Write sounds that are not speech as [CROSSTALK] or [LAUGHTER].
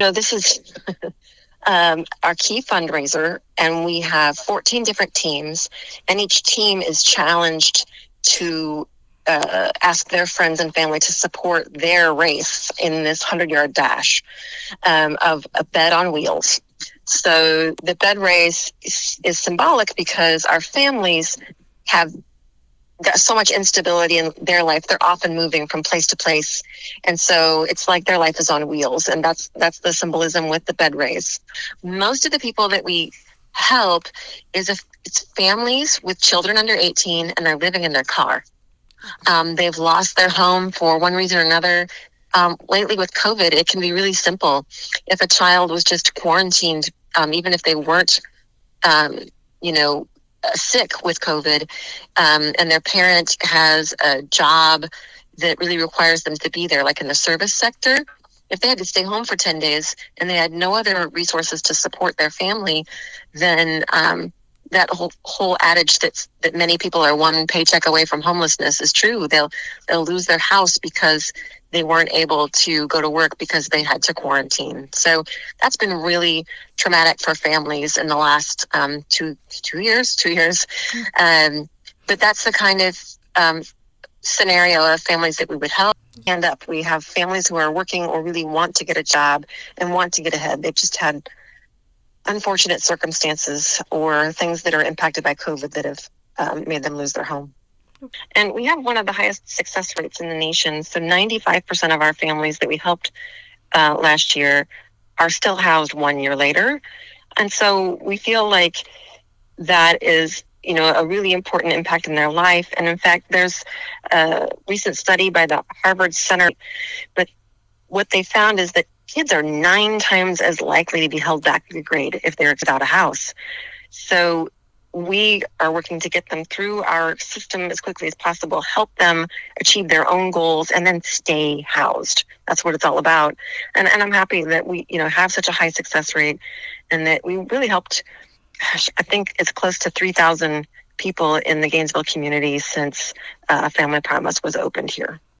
No, this is [LAUGHS] um, our key fundraiser, and we have 14 different teams, and each team is challenged to uh, ask their friends and family to support their race in this 100 yard dash um, of a bed on wheels. So the bed race is, is symbolic because our families have got so much instability in their life. They're often moving from place to place. And so it's like their life is on wheels. And that's that's the symbolism with the bed raise. Most of the people that we help is if it's families with children under 18 and they're living in their car. Um, they've lost their home for one reason or another. Um, lately with COVID, it can be really simple. If a child was just quarantined, um, even if they weren't, um, you know, sick with COVID, um, and their parent has a job that really requires them to be there, like in the service sector, if they had to stay home for 10 days and they had no other resources to support their family, then um, that whole whole adage that that many people are one paycheck away from homelessness is true. They'll they'll lose their house because they weren't able to go to work because they had to quarantine. So that's been really traumatic for families in the last um, two two years, two years. Um, but that's the kind of um, scenario of families that we would help. Hand up. We have families who are working or really want to get a job and want to get ahead. They've just had unfortunate circumstances or things that are impacted by COVID that have um, made them lose their home. And we have one of the highest success rates in the nation. So 95% of our families that we helped uh, last year are still housed one year later. And so we feel like that is, you know, a really important impact in their life. And in fact, there's a recent study by the Harvard Center, but what they found is that kids are nine times as likely to be held back in grade if they're without a house. So we are working to get them through our system as quickly as possible, help them achieve their own goals, and then stay housed. That's what it's all about. And, and I'm happy that we, you know, have such a high success rate, and that we really helped. Gosh, I think it's close to 3,000 people in the Gainesville community since uh, Family Promise was opened here.